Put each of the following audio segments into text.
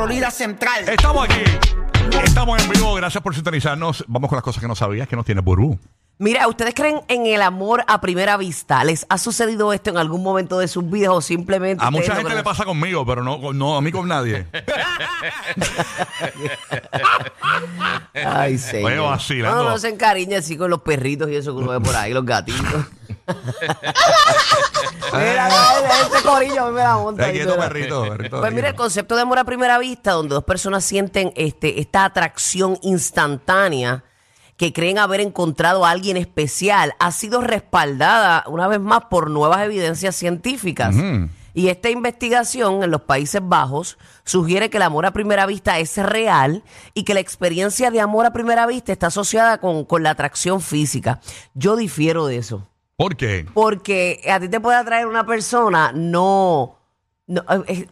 Florida Central. Estamos aquí. Estamos en vivo. Gracias por sintonizarnos. Vamos con las cosas que no sabías que no tiene Burú. Mira, ¿ustedes creen en el amor a primera vista? ¿Les ha sucedido esto en algún momento de sus vidas o simplemente... A mucha gente le pasa conmigo, pero no, no a mí con nadie. Ay, sí. Oye, vacilando. No, no se encariña así con los perritos y eso que uno ve por ahí, los gatitos. mira, mira, este corillo a mí me la monta. Quieto, perrito, perrito. Pues mira, el concepto de amor a primera vista, donde dos personas sienten este, esta atracción instantánea que creen haber encontrado a alguien especial, ha sido respaldada una vez más por nuevas evidencias científicas. Y esta investigación en los Países Bajos sugiere que el amor a primera vista es real y que la experiencia de amor a primera vista está asociada con, con la atracción física. Yo difiero de eso. ¿Por qué? Porque a ti te puede atraer una persona, no. no, eh,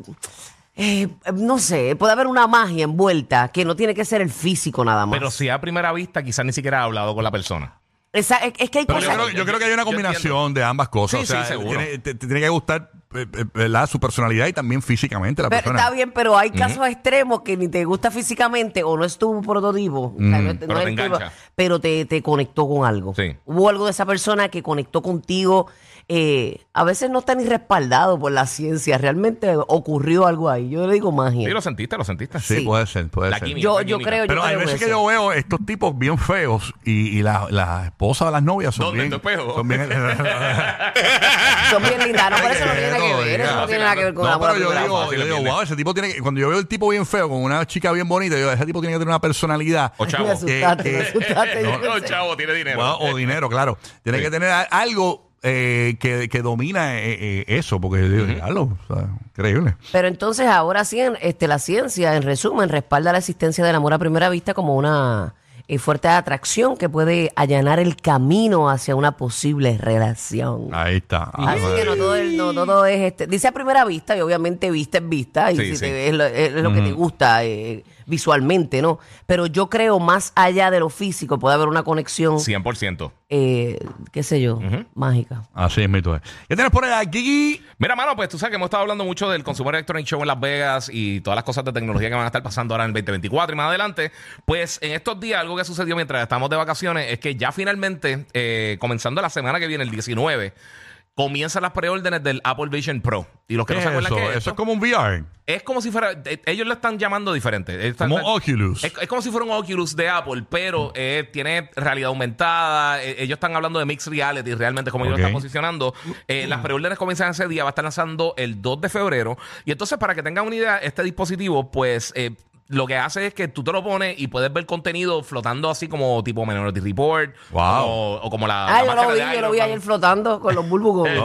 eh, no sé, puede haber una magia envuelta que no tiene que ser el físico nada más. Pero si a primera vista quizás ni siquiera ha hablado con la persona. Esa- es, es que hay Pero yo cosas. creo, yo creo que hay una combinación de ambas cosas. Sí, o sea, sí, seguro. Tiene, te, te tiene que gustar eh, eh, ¿verdad? su personalidad y también físicamente la Pero persona. está bien, pero hay casos extremos que ni te gusta físicamente o no es tu prototipo. o sea, no es- no Pero es te engancha. pero te, te conectó con algo. Sí. Hubo algo de esa persona que conectó contigo. eh, a veces no está ni respaldado por la ciencia. Realmente ocurrió algo ahí. Yo le digo magia. Sí, lo sentiste, lo sentiste. Sí, sí. puede ser, puede La ser. química. yo, la yo creo, yo Pero hay creo veces que eso. yo veo estos tipos bien feos y, y la, la esposa de las novias son ¿Dónde? bien. ¿En tu espejo? Son bien Son bien lindas. No, pero eso no nada que quieto, ver. Eso no tiene nada que ver con No, amor a pero yo digo, yo digo, wow, ese tipo tiene que, cuando yo veo el tipo bien feo con una chica bien bonita, yo ese tipo tiene que tener una personalidad. O chavo. Me asustaste, que- me asustaste. yo No, no, pensé- chavo, tiene dinero. Wow, o dinero, claro. Tiene Sí. que tener algo eh, que, que domina eh, eh, eso, porque digo, diablo, o sea, increíble. Pero entonces ahora sí, en- este, la ciencia, en resumen, respalda la existencia del amor a primera vista como una eh, fuerte atracción que puede allanar el camino hacia una posible relación. Ahí está. Así que no todo, no todo es este. Dice a primera vista y obviamente vista es vista y Sí, si sí. te ves lo, es lo que te gusta eh, visualmente, ¿no? Pero yo creo más allá de lo físico puede haber una conexión, 100%. eh, qué sé yo, mágica. Así es, mito. ¿Qué tienes por Kiki? Mira, mano, pues tú sabes que hemos estado hablando mucho del Consumer Electronic Show en Las Vegas y todas las cosas de tecnología que van a estar pasando ahora en el 2024 y más adelante. Pues en estos días, algo que sucedió mientras estamos de vacaciones es que ya finalmente, eh, comenzando la semana que viene, el 19, comienzan las preórdenes del Apple Vision Pro. Y los que ¿Qué no es se acuerdan que Eso es como un VR. es como si fuera, eh, ellos lo están llamando diferente. Están- Como Oculus. Es, es como si fuera un Oculus de Apple, pero eh, tiene realidad aumentada. Eh, ellos están hablando de mixed reality, realmente como ellos Ok. lo están posicionando. Eh, las preórdenes comienzan ese día, va a estar lanzando el 2 de febrero. Y entonces, para que tengan una idea, este dispositivo, pues. eh, lo que hace es que tú te lo pones y puedes ver contenido flotando así como tipo Minority Report Wow. o, o como la, Ah, la yo lo vi, de yo lo vi ayer flotando con los bulbos.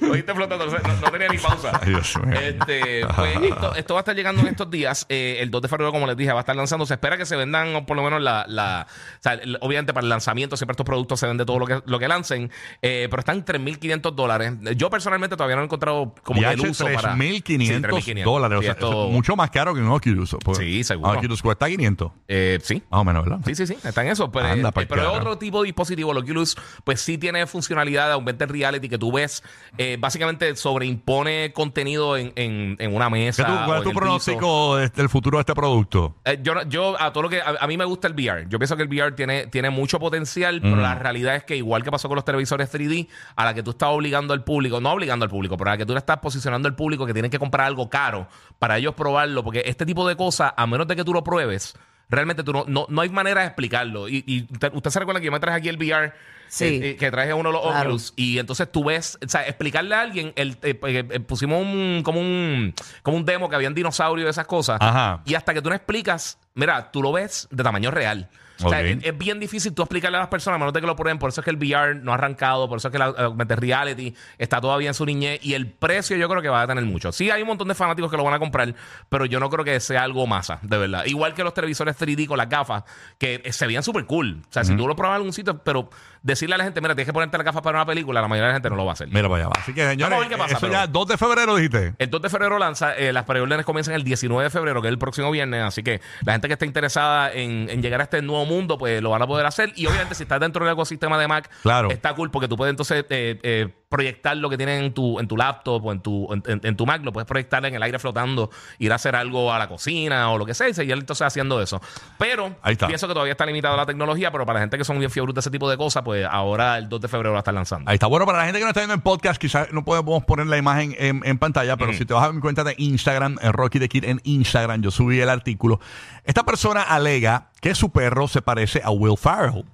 Lo viste flotando, no, no tenía ni pausa. Este, pues, esto, esto va a estar llegando en estos días. Eh, el 2 de febrero, como les dije, va a estar lanzando. Se espera que se vendan por lo menos la. la o sea, el- obviamente, para el lanzamiento, siempre estos productos se venden todo lo que, lo que lancen. Eh, pero están en 3.500 dólares. Yo personalmente todavía no he encontrado como que el uso para. 3.500 Sí, 3.500. dólares. O sea, esto- mucho más caro que un Oculus. Pues, Sí, seguro. Oculus cuesta 500. eh, sí. Más o menos, ¿verdad? Sí, sí, sí, está en eso. Pero, Anda eh, pero es carajo. otro tipo de dispositivo. El Oculus, pues sí tiene funcionalidad de augmented reality que tú ves. Eh, básicamente sobreimpone contenido en, en, en una ¿Qué mesa. tú- ¿Cuál es tu pronóstico de- del futuro de este producto? Eh, yo, yo a todo lo que a, a mí me gusta el VR. Yo pienso que el VR tiene, tiene mucho potencial, pero la realidad es que igual que pasó con los televisores 3D, a la que tú estás obligando al público, no obligando al público, pero a la que tú le estás posicionando al público que tienen que comprar algo caro para ellos probarlo, porque este tipo de cosas, a menos de que tú lo pruebes, realmente tú no, no, no hay manera de explicarlo. Y, y usted, usted se recuerda que yo me traje aquí el VR. Sí. eh, eh, que traje uno de los Claro. Oculus y entonces tú ves, o sea, explicarle a alguien, el, eh, eh, eh, pusimos un, como un como un demo que habían dinosaurios y esas cosas Ajá. y hasta que tú no explicas, mira, tú lo ves de tamaño real. O sea, es, es bien difícil tú explicarle a las personas, a menos de que lo prueben. Por eso es que el VR no ha arrancado, por eso es que la augmented reality está todavía en su niñez. Y el precio yo creo que va a tener mucho. Sí, hay un montón de fanáticos que lo van a comprar, pero yo no creo que sea algo masa, de verdad. Igual que los televisores 3D con las gafas, que eh, se veían súper cool. O sea, si tú lo pruebas en algún sitio, pero de decirle a la gente, mira, tienes que ponerte la gafas para una película, la mayoría de la gente no lo va a hacer. Mira para allá. Así que, señores, Vamos a ver qué pasa, eso pero- ya 2 de febrero dijiste. El 2 de febrero lanza, eh, las preórdenes comienzan el 19 de febrero, que es el próximo viernes, así que la gente que esté interesada en, en llegar a este nuevo mundo, pues lo van a poder hacer. Y obviamente si estás dentro del ecosistema de Mac, Claro. está cool porque tú puedes entonces eh, eh, proyectar lo que tienes en tu, en tu laptop o en tu, en, en- en tu Mac, lo puedes proyectar en el aire flotando, ir a hacer algo a la cocina o lo que sea, y seguir entonces haciendo eso. Pero Ahí está. pienso que todavía está limitada la tecnología, pero para la gente que son bien fiebres de ese tipo de cosas, pues ahora el 2 de febrero la están lanzando. Ahí está. Bueno, para la gente que no está viendo en podcast, quizás no podemos poner la imagen en, en pantalla, pero si te vas a mi cuenta de Instagram, en Rocky the Kid en Instagram, yo subí el artículo. Esta persona alega que su perro se parece a Will Farrell.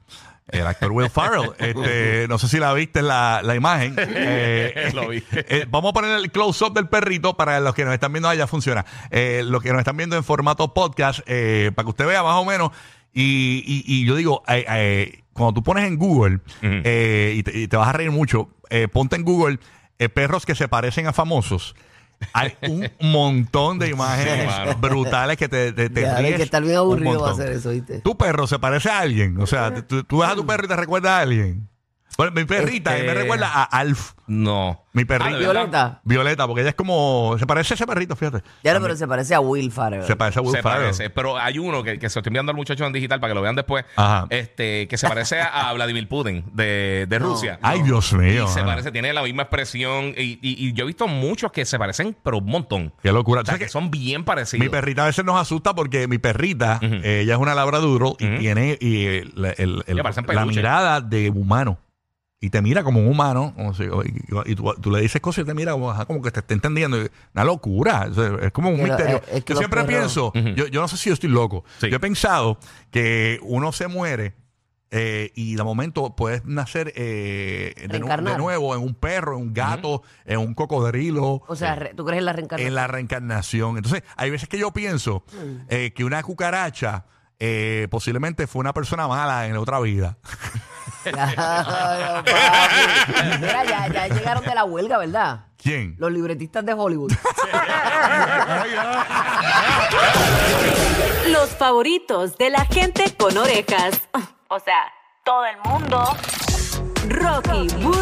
El actor Will Farrell. Este, no sé si la viste la, la imagen. Eh, Lo vi. eh, vamos a poner el close-up del perrito para los que nos están viendo allá funciona. Eh, los que nos están viendo en formato podcast, eh, para que usted vea más o menos. Y, y- y yo digo, eh, eh, cuando tú pones en Google, eh, y, te, y te vas a reír mucho, eh, ponte en Google eh, perros que se parecen a famosos. Hay un montón de imágenes mano. brutales que te, te, te Ya, ríes que estar bien un aburrido va a montón. hacer eso, ¿viste? Tu perro se parece a alguien. O sea, tú, tú ves a tu perro y te recuerda a alguien. Bueno, mi perrita Este- me recuerda a Alf. No. Mi perrita. Ah. Violeta. Violeta, porque ella es como. Se parece a ese perrito, fíjate. Ya no, pero se parece a Will Farrell. Se parece a Will se Farrell. parece, pero hay uno que, que se lo estoy enviando al muchacho en digital para que lo vean después. Ajá. Este, que se parece a, a Vladimir Putin de, de Rusia. Ay, Dios mío. Y se mano. parece, tiene la misma expresión. Y, y- y yo he visto muchos que se parecen, pero un montón. Qué locura. O sea, ¿Tú sabes que son bien parecidos. Mi perrita a veces nos asusta porque mi perrita, eh, ella es una labraduro y tiene y, eh, la, el- el- Le parecen la peluches. mirada de humano. Y te mira como un humano. como si- y y tú, tú le dices cosas y te mira como, ajá, como que te está entendiendo. Una locura. O sea, es como un misterio. es- es que yo siempre perros- pienso, yo, yo no sé si yo estoy loco. Sí. Yo he pensado que uno se muere. eh, y de momento puedes nacer eh, de, nu- Reencarnar. de nuevo en un perro, en un gato, en un cocodrilo. O sea, ¿tú crees en la reencarnación? En la reencarnación. Entonces, hay veces que yo pienso eh, que una cucaracha eh, posiblemente fue una persona mala en la otra vida. Ay, papi. Mira, ya, ya llegaron de la huelga, ¿verdad? ¿Quién? Los libretistas de Hollywood. Los favoritos de la gente con orejas. O sea, todo el mundo. Rocky, Burbu